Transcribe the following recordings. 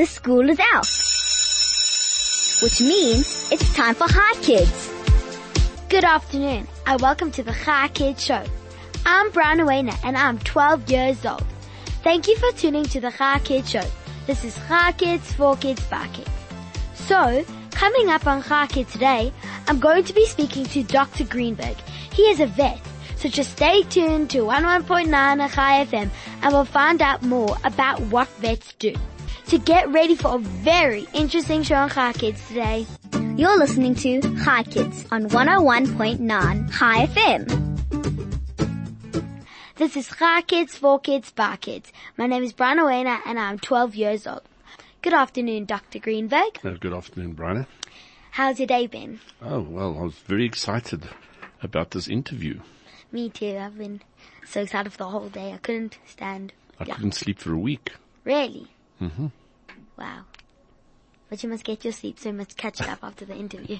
the school is out. Which means it's time for Chai Kids. Good afternoon and welcome to the Chai Kids Show. I'm Brian Awena and I'm 12 years old. Thank you for tuning to the Chai Kids Show. This is Chai Kids, for Kids, by Kids. So, coming up on Chai Kids today, I'm going to be speaking to Dr. Greenburg. He is a vet so just stay tuned to 11.9 Chai FM and we'll find out more about what vets do. So get ready for a very interesting show on Chai Kids today. You're listening to Chai Kids on 101.9 Chai FM. This is Chai Kids, for Kids, by Kids. My name is Brian Owena and I'm 12 years old. Good afternoon, Dr. Greenburg. Uh, good afternoon, Brian. How's your day been? Oh, well, I was very excited about this interview. Me too. I've been so excited for the whole day. I couldn't stand. I yeah. couldn't sleep for a week. Really? Mm-hmm. Wow. But you must get your sleep, so you must catch it up after the interview.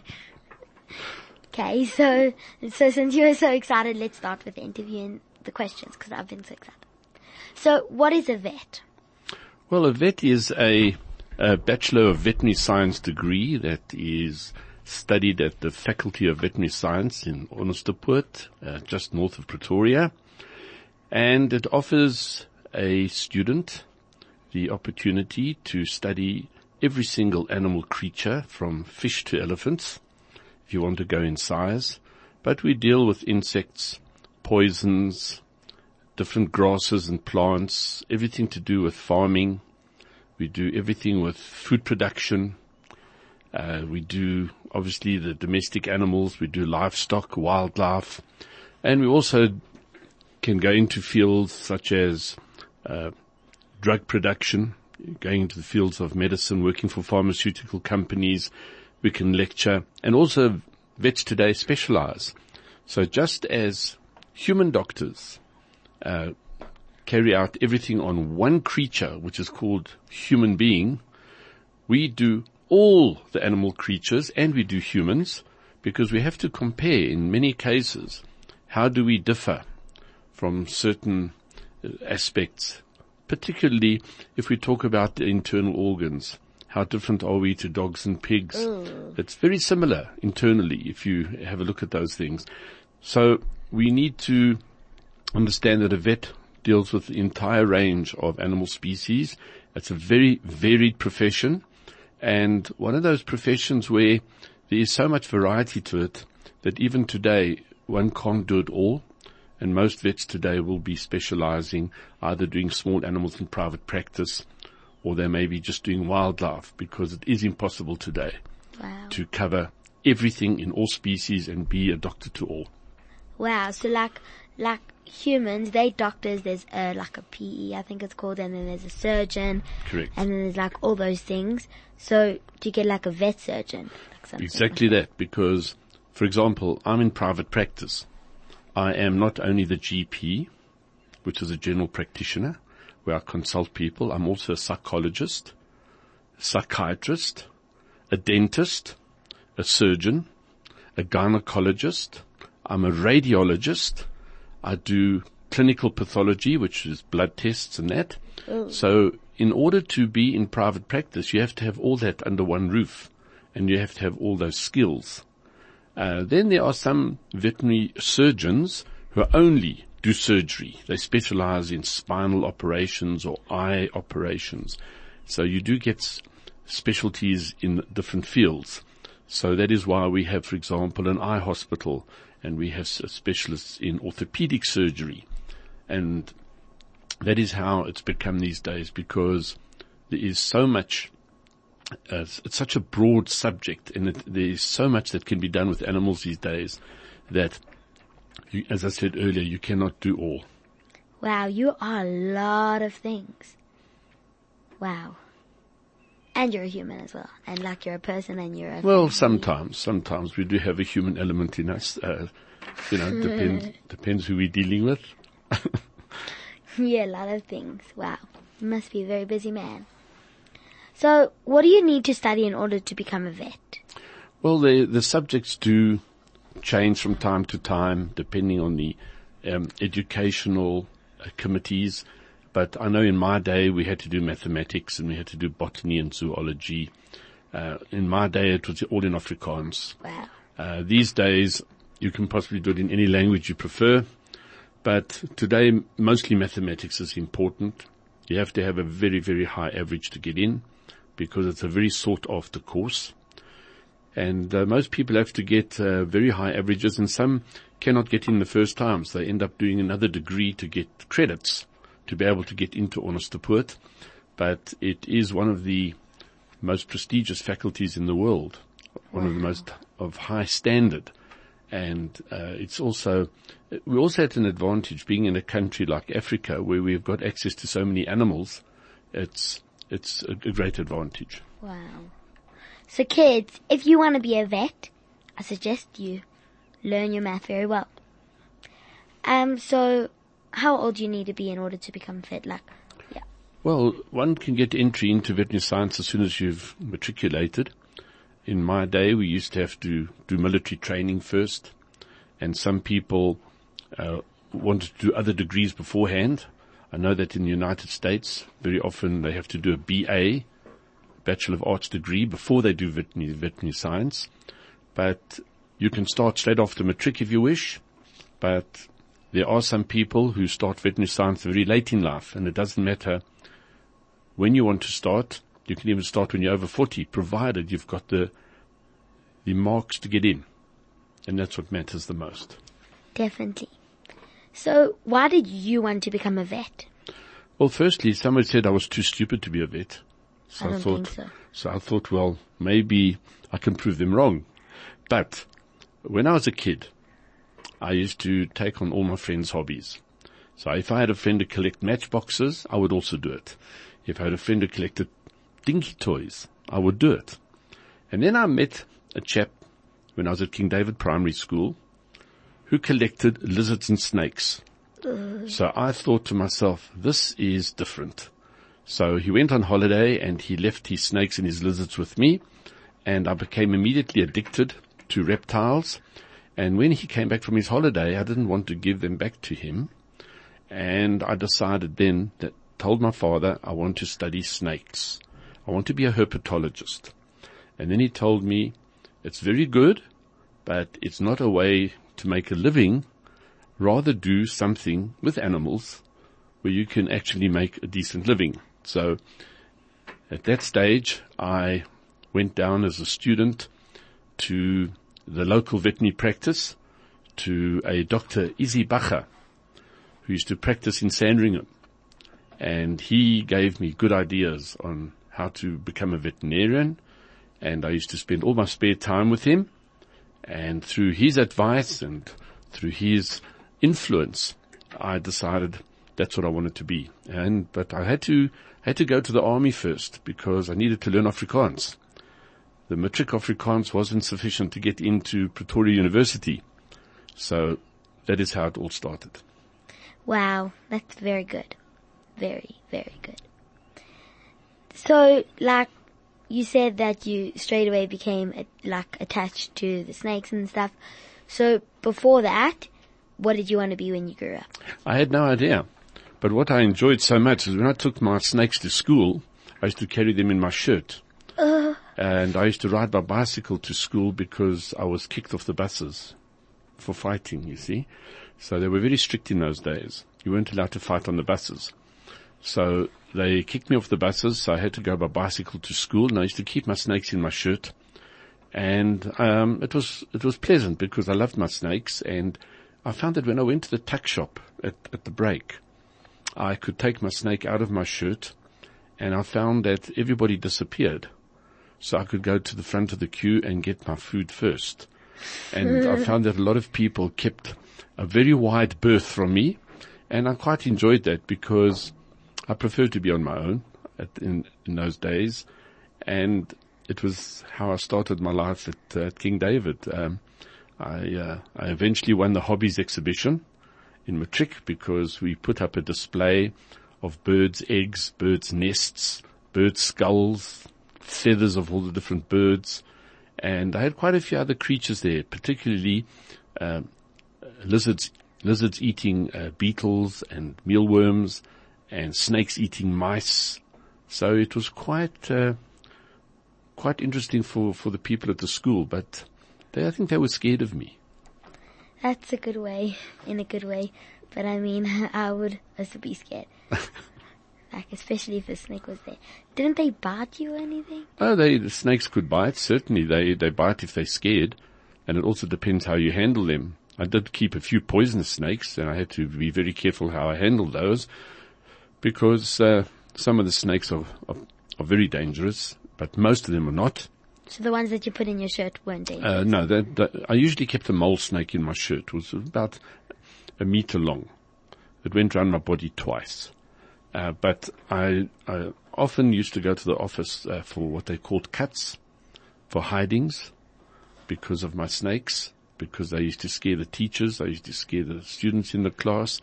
okay, so so since you were so excited, let's start with the interview and the questions because I've been so excited. So, what is a vet? Well, a vet is a, a Bachelor of Veterinary Science degree that is studied at the Faculty of Veterinary Science in Onderstepoort, uh, just north of Pretoria. And it offers a student the opportunity to study every single animal creature from fish to elephants, if you want to go in size. But we deal with insects, poisons, different grasses and plants, everything to do with farming. We do everything with food production. Uh, we do obviously the domestic animals. We do livestock, wildlife, and we also can go into fields such as uh, drug production, going into the fields of medicine, working for pharmaceutical companies. We can lecture, and also vets today specialize. So just as human doctors uh, carry out everything on one creature, which is called human being, we do all the animal creatures and we do humans because we have to compare in many cases how do we differ from certain uh, aspects, particularly if we talk about the internal organs. How different are we to dogs and pigs? Ooh. It's very similar internally if you have a look at those things. So we need to understand that a vet deals with the entire range of animal species. It's a very varied profession and one of those professions where there is so much variety to it that even today one can't do it all. And most vets today will be specializing either doing small animals in private practice or they may be just doing wildlife because it is impossible today wow. to cover everything in all species and be a doctor to all. Wow. So like, like humans, they doctors, there's a, like a PE, I think it's called, and then there's a surgeon. Correct. And then there's like all those things. So do you get like a vet surgeon? Like exactly like that. that, because, for example, I'm in private practice. I am not only the GP, which is a general practitioner, where I consult people. I'm also a psychologist, psychiatrist, a dentist, a surgeon, a gynecologist. I'm a radiologist. I do clinical pathology, which is blood tests and that. Oh. So in order to be in private practice, you have to have all that under one roof and you have to have all those skills. Uh, then there are some veterinary surgeons who only do surgery. They specialize in spinal operations or eye operations. So you do get specialties in different fields. So that is why we have, for example, an eye hospital and we have specialists in orthopedic surgery. And that is how it's become these days because there is so much, uh, it's such a broad subject and it, there is so much that can be done with animals these days that, you, as I said earlier, you cannot do all. Wow, you are a lot of things. Wow. And you're a human as well. And like you're a person and you're a Well, sometimes, sometimes we do have a human element in us. Uh, you know, depends, depends who we're dealing with. yeah, a lot of things. Wow. You must be a very busy man. So, what do you need to study in order to become a vet? Well, the, the subjects do change from time to time depending on the um, educational uh, committees. But I know in my day we had to do mathematics and we had to do botany and zoology. Uh, in my day it was all in Afrikaans. Wow. Uh, these days you can possibly do it in any language you prefer. But today mostly mathematics is important. You have to have a very, very high average to get in because it's a very sought after course. And uh, most people have to get uh, very high averages and some cannot get in the first time. So they end up doing another degree to get credits to be able to get into Onderstepoort. But it is one of the most prestigious faculties in the world, one of the most of high standard. And uh, it's also, we also had an advantage being in a country like Africa where we've got access to so many animals. It's, it's a, a great advantage. Wow. So kids, if you want to be a vet, I suggest you learn your math very well. Um, so how old do you need to be in order to become vet? Like, yeah. Well, one can get entry into veterinary science as soon as you've matriculated. In my day, we used to have to do military training first, and some people uh, wanted to do other degrees beforehand. I know that in the United States, very often they have to do a BA, Bachelor of Arts degree, before they do veterinary, veterinary science. But you can start straight after matric if you wish, but there are some people who start veterinary science very late in life, and it doesn't matter when you want to start. You can even start when you're over 40, provided you've got the, the marks to get in. And that's what matters the most. Definitely. So why did you want to become a vet? Well, firstly, someone said I was too stupid to be a vet. So I don't thought, so. so I thought, well, maybe I can prove them wrong. But when I was a kid, I used to take on all my friends' hobbies. So if I had a friend to collect matchboxes, I would also do it. If I had a friend who collected dinky toys, I would do it. And then I met a chap when I was at King David Primary School who collected lizards and snakes. So I thought to myself, this is different. So he went on holiday and he left his snakes and his lizards with me and I became immediately addicted to reptiles. And when he came back from his holiday, I didn't want to give them back to him. And I decided then that told my father I want to study snakes. I want to be a herpetologist. And then he told me it's very good, but it's not a way to make a living. Rather do something with animals where you can actually make a decent living. So at that stage, I went down as a student to the local veterinary practice to a Dr. Izzy Bacher, who used to practice in Sandringham. And he gave me good ideas on how to become a veterinarian. And I used to spend all my spare time with him. And through his advice and through his influence, I decided that's what I wanted to be. And, but I had to, had to go to the army first because I needed to learn Afrikaans. The matric Afrikaans wasn't sufficient to get into Pretoria University. So that is how it all started. Wow, that's very good. Very, very good. So, like, you said that you straight away became uh, like attached to the snakes and stuff. So before that, what did you want to be when you grew up? I had no idea. But what I enjoyed so much is when I took my snakes to school, I used to carry them in my shirt. And I used to ride my bicycle to school because I was kicked off the buses for fighting, you see. So they were very strict in those days. You weren't allowed to fight on the buses. So they kicked me off the buses, so I had to go by bicycle to school, and I used to keep my snakes in my shirt. And um, it was it was pleasant because I loved my snakes, and I found that when I went to the tuck shop at, at the break, I could take my snake out of my shirt, and I found that everybody disappeared. So I could go to the front of the queue and get my food first. And I found that a lot of people kept a very wide berth from me, and I quite enjoyed that because I preferred to be on my own at, in, in those days, and it was how I started my life at, uh, at King David. Um, I, uh, I eventually won the hobbies exhibition in Matric because we put up a display of birds' eggs, birds' nests, birds' skulls, feathers of all the different birds, and I had quite a few other creatures there, particularly um, lizards, lizards eating uh, beetles and mealworms, and snakes eating mice. So it was quite, uh, quite interesting for, for the people at the school, but they, I think they were scared of me. That's a good way, in a good way. But I mean, I would also be scared. like, especially if a snake was there. Didn't they bite you or anything? Oh, they, the snakes could bite. Certainly they, they bite if they're scared. And it also depends how you handle them. I did keep a few poisonous snakes and I had to be very careful how I handled those because, uh, some of the snakes are, are, are very dangerous, but most of them are not. So the ones that you put in your shirt weren't dangerous? Uh, no, that, that, I usually kept a mole snake in my shirt. It was about a meter long. It went around my body twice. Uh, but I, I often used to go to the office uh, for what they called cuts, for hidings, because of my snakes, because I used to scare the teachers, I used to scare the students in the class.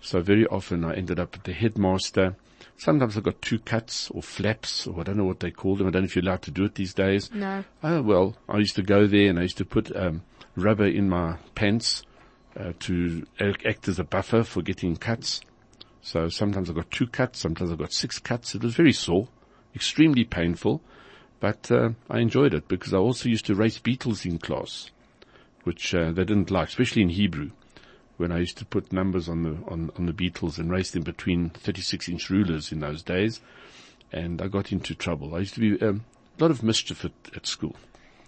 So very often I ended up at the headmaster. Sometimes I got two cuts or flaps or I don't know what they call them. I don't know if you're allowed to do it these days. No. Oh well, I used to go there and I used to put um, rubber in my pants uh, to act as a buffer for getting cuts. So sometimes I got two cuts, sometimes I got six cuts. It was very sore, extremely painful, but uh, I enjoyed it because I also used to race beetles in class, which uh, they didn't like, especially in Hebrew when I used to put numbers on the on, on the beetles and race them between 36 inch rulers in those days, and I got into trouble. I used to be um, a lot of mischief at, at school,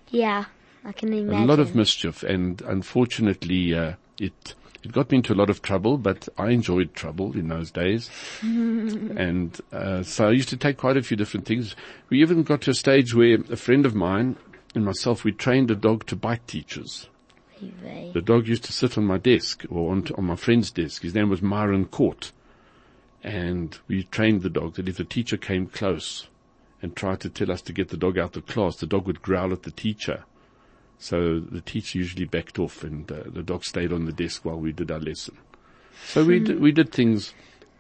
Yeah, I can imagine. a lot of mischief, and unfortunately, uh, it it got me into a lot of trouble. But I enjoyed trouble in those days, and uh, so I used to take quite a few different things. We even got to a stage where a friend of mine and myself we trained a dog to bite teachers. The dog used to sit on my desk or on, on my friend's desk. His name was Myron Court. And we trained the dog that if the teacher came close and tried to tell us to get the dog out of class, the dog would growl at the teacher. So the teacher usually backed off and uh, the dog stayed on the desk while we did our lesson. So we, did, we did things,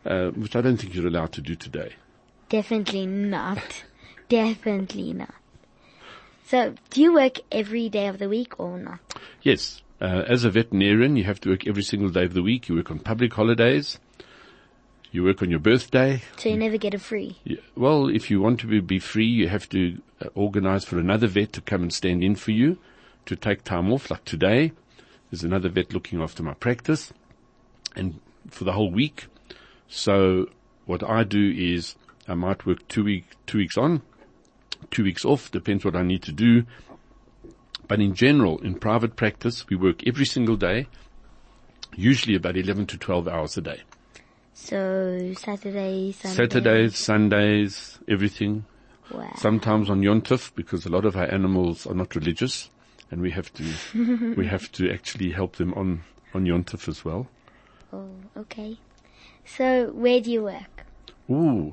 uh, which I don't think you're allowed to do today. Definitely not. Definitely not. So, do you work every day of the week or not? Yes. Uh, as a veterinarian, you have to work every single day of the week. You work on public holidays. You work on your birthday. So you never get a free? Yeah, Well, if you want to be, free, you have to uh, organize for another vet to come and stand in for you, to take time off. Like today, there's another vet looking after my practice, and for the whole week. So what I do is I might work two week, two weeks on, two weeks off, depends what I need to do. But in general, in private practice, we work every single day, usually about 11 to 12 hours a day. So, Saturday, Sunday? Saturdays, Sundays, everything. Wow. Sometimes on Yontif because a lot of our animals are not religious and we have to, we have to actually help them on, on Yontif as well. Oh, okay. So, where do you work? Ooh,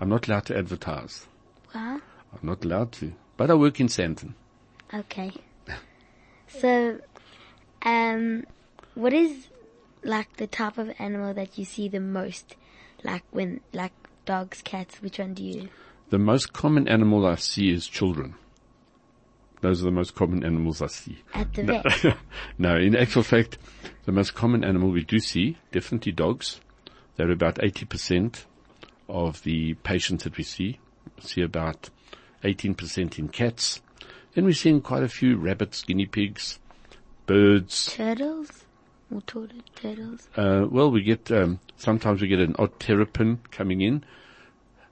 I'm not allowed to advertise. Wow. I'm not allowed to. But I work in Sandton. Okay. So, um, what is like the type of animal that you see the most? Like when, like dogs, cats, which one do you? The most common animal I see is children. Those are the most common animals I see. At the vet? no, in actual fact, the most common animal we do see, definitely dogs. They're about 80% of the patients that we see. We see about 18% in cats. Then we're seeing quite a few rabbits, guinea pigs, birds. Turtles? Or tur- turtles? Uh, well, we get, um, sometimes we get an odd terrapin coming in,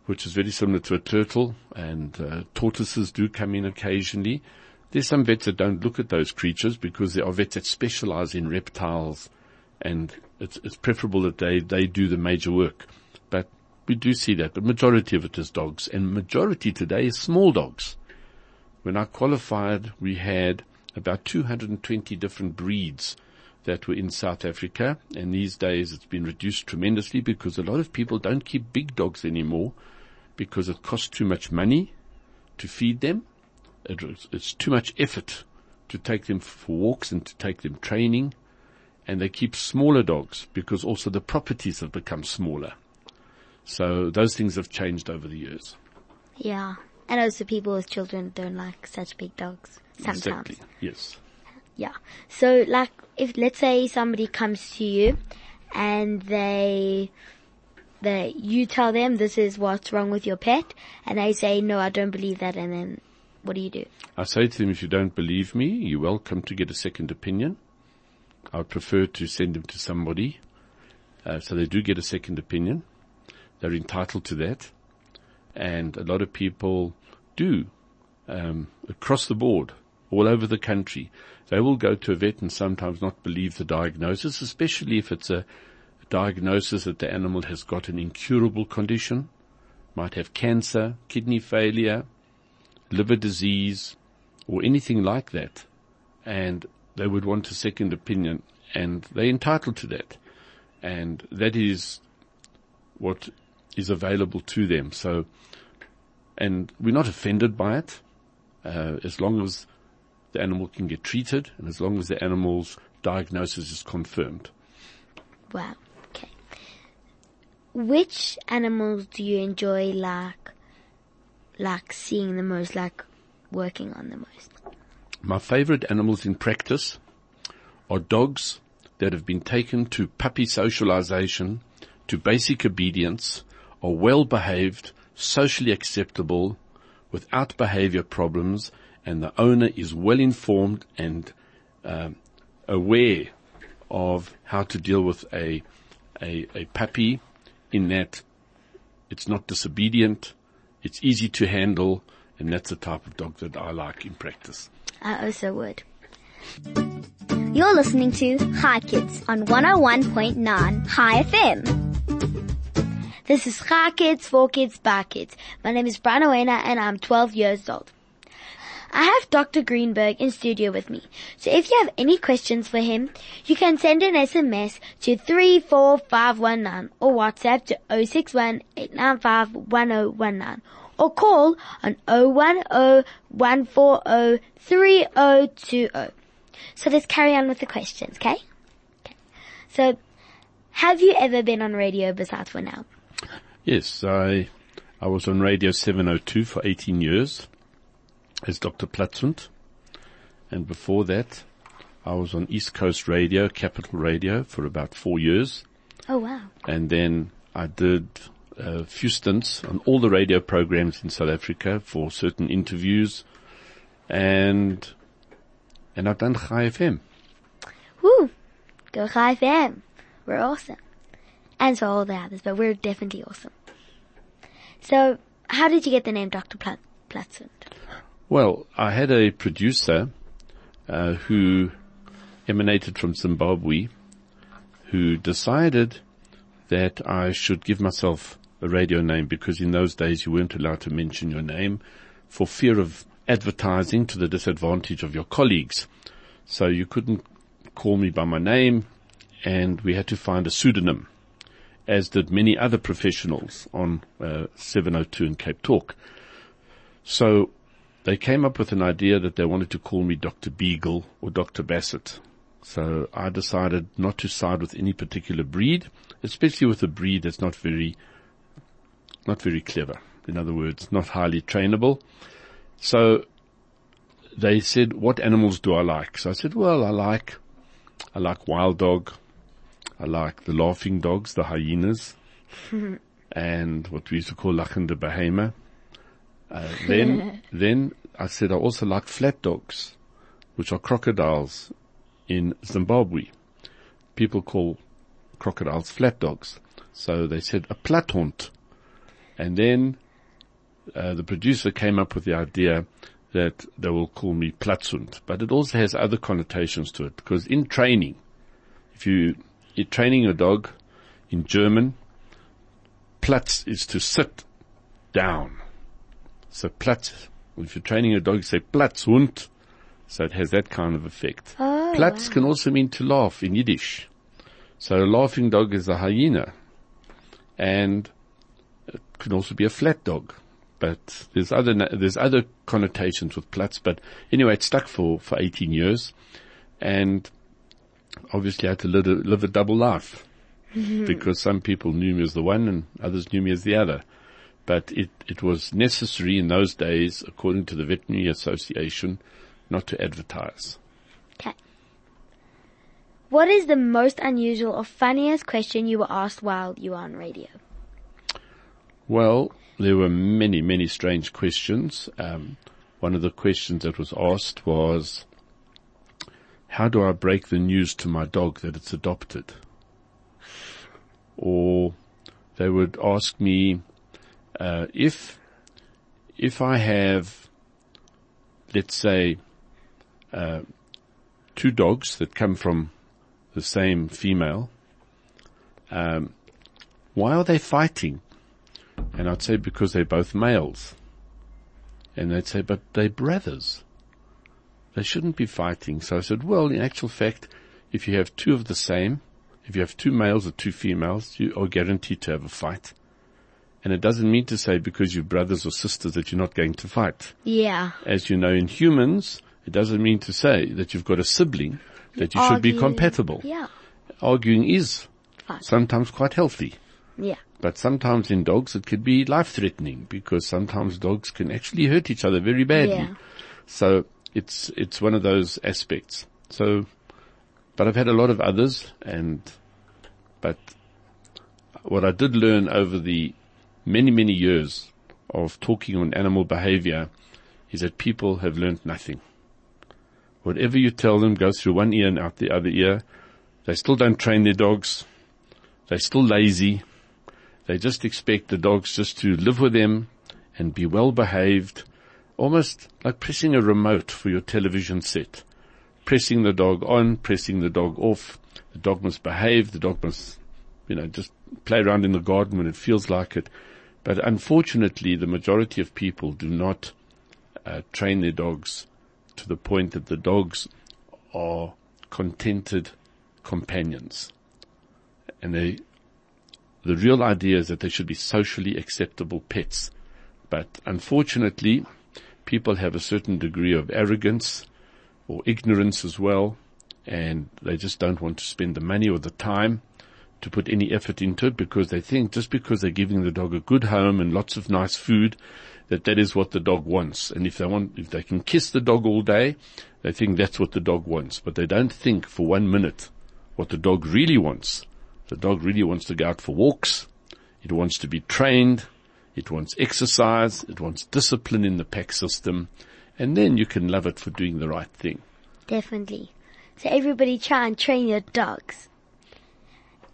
which is very similar to a turtle, and uh, tortoises do come in occasionally. There's some vets that don't look at those creatures because there are vets that specialize in reptiles, and it's, it's preferable that they, they do the major work. But we do see that. The majority of it is dogs, and majority today is small dogs. When I qualified, we had about 220 different breeds that were in South Africa, and these days it's been reduced tremendously because a lot of people don't keep big dogs anymore because it costs too much money to feed them. It's too much effort to take them for walks and to take them training, and they keep smaller dogs because also the properties have become smaller. So those things have changed over the years. Yeah. And also people with children don't like such big dogs. Sometimes. Exactly. Yes. Yeah. So like if let's say somebody comes to you and they they, you tell them this is what's wrong with your pet and they say, no, I don't believe that. And then what do you do? I say to them, if you don't believe me, you're welcome to get a second opinion. I would prefer to send them to somebody. Uh, so they do get a second opinion. They're entitled to that. And a lot of people do, um, across the board, all over the country. They will go to a vet and sometimes not believe the diagnosis, especially if it's a diagnosis that the animal has got an incurable condition, might have cancer, kidney failure, liver disease, or anything like that. And they would want a second opinion and they're entitled to that. And that is what is available to them. So, and we're not offended by it, uh, as long as the animal can get treated and as long as the animal's diagnosis is confirmed. Wow. Okay. Which animals do you enjoy like, like seeing the most, like working on the most? My favorite animals in practice are dogs that have been taken to puppy socialization, to basic obedience, are well behaved, socially acceptable, without behavior problems, and the owner is well informed and um, aware of how to deal with a, a, a puppy in that it's not disobedient, it's easy to handle, and that's the type of dog that I like in practice. I also would. You're listening to Chai Kids on 101.9 Chai FM. This is Chai Kids, for Kids, Bar Kids. My name is Brian Owena and I'm 12 years old. I have Dr. Greenburg in studio with me. So if you have any questions for him, you can send an SMS to 34519 or WhatsApp to 061 or call on 010-140-3020. So let's carry on with the questions, okay? Okay. So have you ever been on radio besides for now? Yes, I, I was on Radio 702 for 18 years as Dr. Platzhund. And before that, I was on East Coast Radio, Capital Radio for about four years. Oh wow. And then I did a few stints on all the radio programs in South Africa for certain interviews and, and I've done Chai FM. Woo! Go Chai FM. We're awesome. And so all the others, but we're definitely awesome. So, how did you get the name Dr. Plat- Platzhund? Well, I had a producer uh, who emanated from Zimbabwe who decided that I should give myself a radio name because in those days you weren't allowed to mention your name for fear of advertising to the disadvantage of your colleagues. So you couldn't call me by my name and we had to find a pseudonym as did many other professionals on uh, 702 in Cape Talk. So they came up with an idea that they wanted to call me Dr. Beagle or Dr. Bassett. So I decided not to side with any particular breed, especially with a breed that's not very, not very clever. In other words, not highly trainable. So they said, what animals do I like? So I said, well, I like, I like wild dog. I like the laughing dogs, the hyenas, and what we used to call lachende behemoth. Uh, then, then I said I also like flat dogs, which are crocodiles in Zimbabwe. People call crocodiles flat dogs. So they said a plathond. And then, uh, the producer came up with the idea that they will call me Platzhund, but it also has other connotations to it because in training, if you, you're training a dog in German, Platz is to sit down. So Platz, if you're training a dog, you say Platzhund. So it has that kind of effect. Oh, Platz wow. can also mean to laugh in Yiddish. So a laughing dog is a hyena. And it can also be a flat dog. But there's other, there's other connotations with Platz. But anyway, it stuck for, for 18 years. And obviously I had to live a, live a double life. because some people knew me as the one and others knew me as the other. But it, it was necessary in those days, according to the Veterinary Association, not to advertise. Okay. What is the most unusual or funniest question you were asked while you were on radio? Well, there were many, many strange questions. Um, one of the questions that was asked was, how do I break the news to my dog that it's adopted? Or they would ask me, uh, if, if I have, let's say, uh, two dogs that come from the same female, um, why are they fighting? And I'd say because they're both males. And they'd say, but they're brothers. They shouldn't be fighting. So I said, well, in actual fact, if you have two of the same, if you have two males or two females, you are guaranteed to have a fight. And it doesn't mean to say because you're brothers or sisters that you're not going to fight. Yeah. As you know, in humans, it doesn't mean to say that you've got a sibling that you should be compatible. Yeah. Arguing is Fun. sometimes quite healthy. Yeah. But sometimes in dogs it could be life threatening because sometimes dogs can actually hurt each other very badly. Yeah. So it's, it's one of those aspects. So, but I've had a lot of others and, but what I did learn over the many, many years of talking on animal behavior is that people have learned nothing. Whatever you tell them goes through one ear and out the other ear. They still don't train their dogs. They're still lazy. They just expect the dogs just to live with them and be well behaved, almost like pressing a remote for your television set. Pressing the dog on, pressing the dog off. The dog must behave. The dog must, you know, just play around in the garden when it feels like it. But unfortunately, the majority of people do not uh, train their dogs to the point that the dogs are contented companions. And they, the real idea is that they should be socially acceptable pets. But unfortunately, people have a certain degree of arrogance or ignorance as well, and they just don't want to spend the money or the time to put any effort into it because they think just because they're giving the dog a good home and lots of nice food, that that is what the dog wants. And if they want, if they can kiss the dog all day, they think that's what the dog wants. But they don't think for one minute what the dog really wants. The dog really wants to go out for walks. It wants to be trained. It wants exercise. It wants discipline in the pack system. And then you can love it for doing the right thing. Definitely. So everybody try and train your dogs.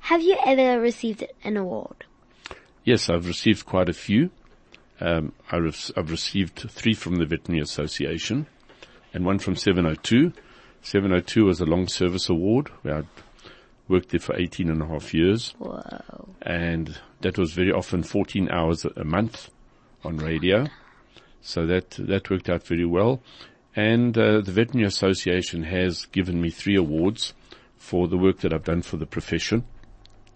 Have you ever received an award? Yes, I've received quite a few. Um, I re- I've received three from the Veterinary Association and one from 702. 702 was a long service award where I worked there for 18 and a half years. Whoa. And that was very often 14 hours a month on radio. So that, that worked out very well. And, uh, the Veterinary Association has given me three awards for the work that I've done for the profession.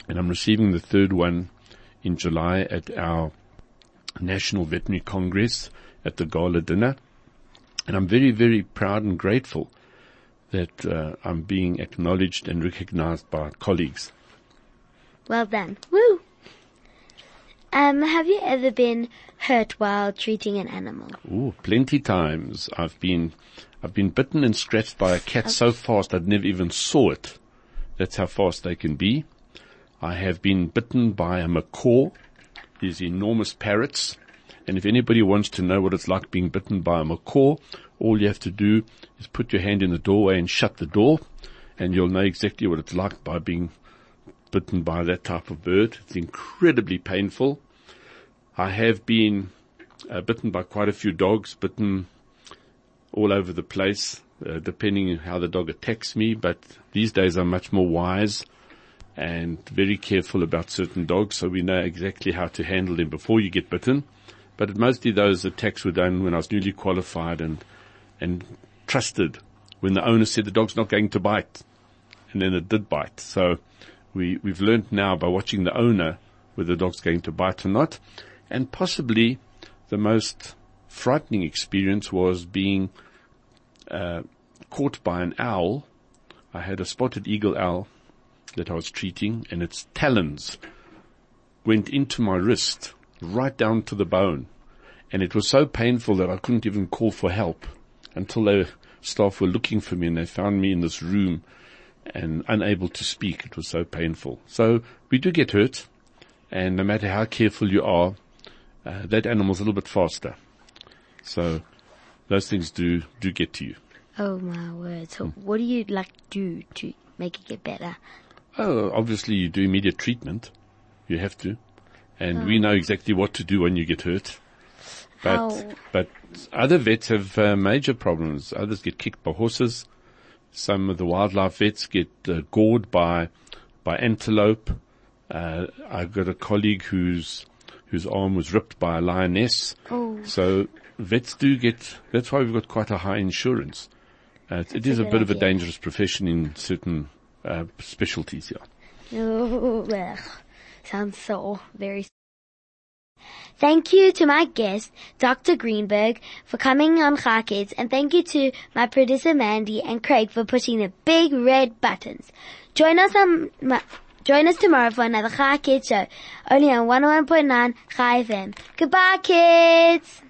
And I'm receiving the third one in July at our National Veterinary Congress at the gala dinner. And I'm very, very proud and grateful that uh, I'm being acknowledged and recognized by colleagues. Well done. Woo! Um, have you ever been hurt while treating an animal? Ooh, plenty times I've been, I've been bitten and scratched by a cat so fast I'd never even saw it. That's how fast they can be. I have been bitten by a macaw, these enormous parrots. And if anybody wants to know what it's like being bitten by a macaw, all you have to do is put your hand in the doorway and shut the door and you'll know exactly what it's like by being bitten by that type of bird. It's incredibly painful. I have been uh, bitten by quite a few dogs, bitten all over the place, uh, depending on how the dog attacks me. But these days I'm much more wise and very careful about certain dogs, so we know exactly how to handle them before you get bitten. But mostly those attacks were done when I was newly qualified and and trusted when the owner said the dog's not going to bite, and then it did bite. So we we've learned now by watching the owner whether the dog's going to bite or not, and possibly the most frightening experience was being uh, caught by an owl. I had a spotted eagle owl that I was treating, and its talons went into my wrist, right down to the bone. And it was so painful that I couldn't even call for help until the staff were looking for me and they found me in this room and unable to speak. It was so painful. So we do get hurt, and no matter how careful you are, uh, that animal's a little bit faster. So those things do, do get to you. Oh my word. So what do you like do to make it get better? Oh, obviously you do immediate treatment. You have to. And we know exactly what to do when you get hurt. But, How? but other vets have uh, major problems. Others get kicked by horses. Some of the wildlife vets get uh, gored by, by antelope. Uh, I've got a colleague whose, whose arm was ripped by a lioness. Oh. So vets do get, that's why we've got quite a high insurance. Uh, it is a, good bit of a dangerous profession in certain, uh, specialties, yeah. Sounds so very. Thank you to my guest, Dr. Greenburg, for coming on Chai Kids, and thank you to my producer Mandy and Craig for pushing the big red buttons. Join us on my, join us tomorrow for another Chai Kids show, only on 101.9 Chai FM. Goodbye, kids!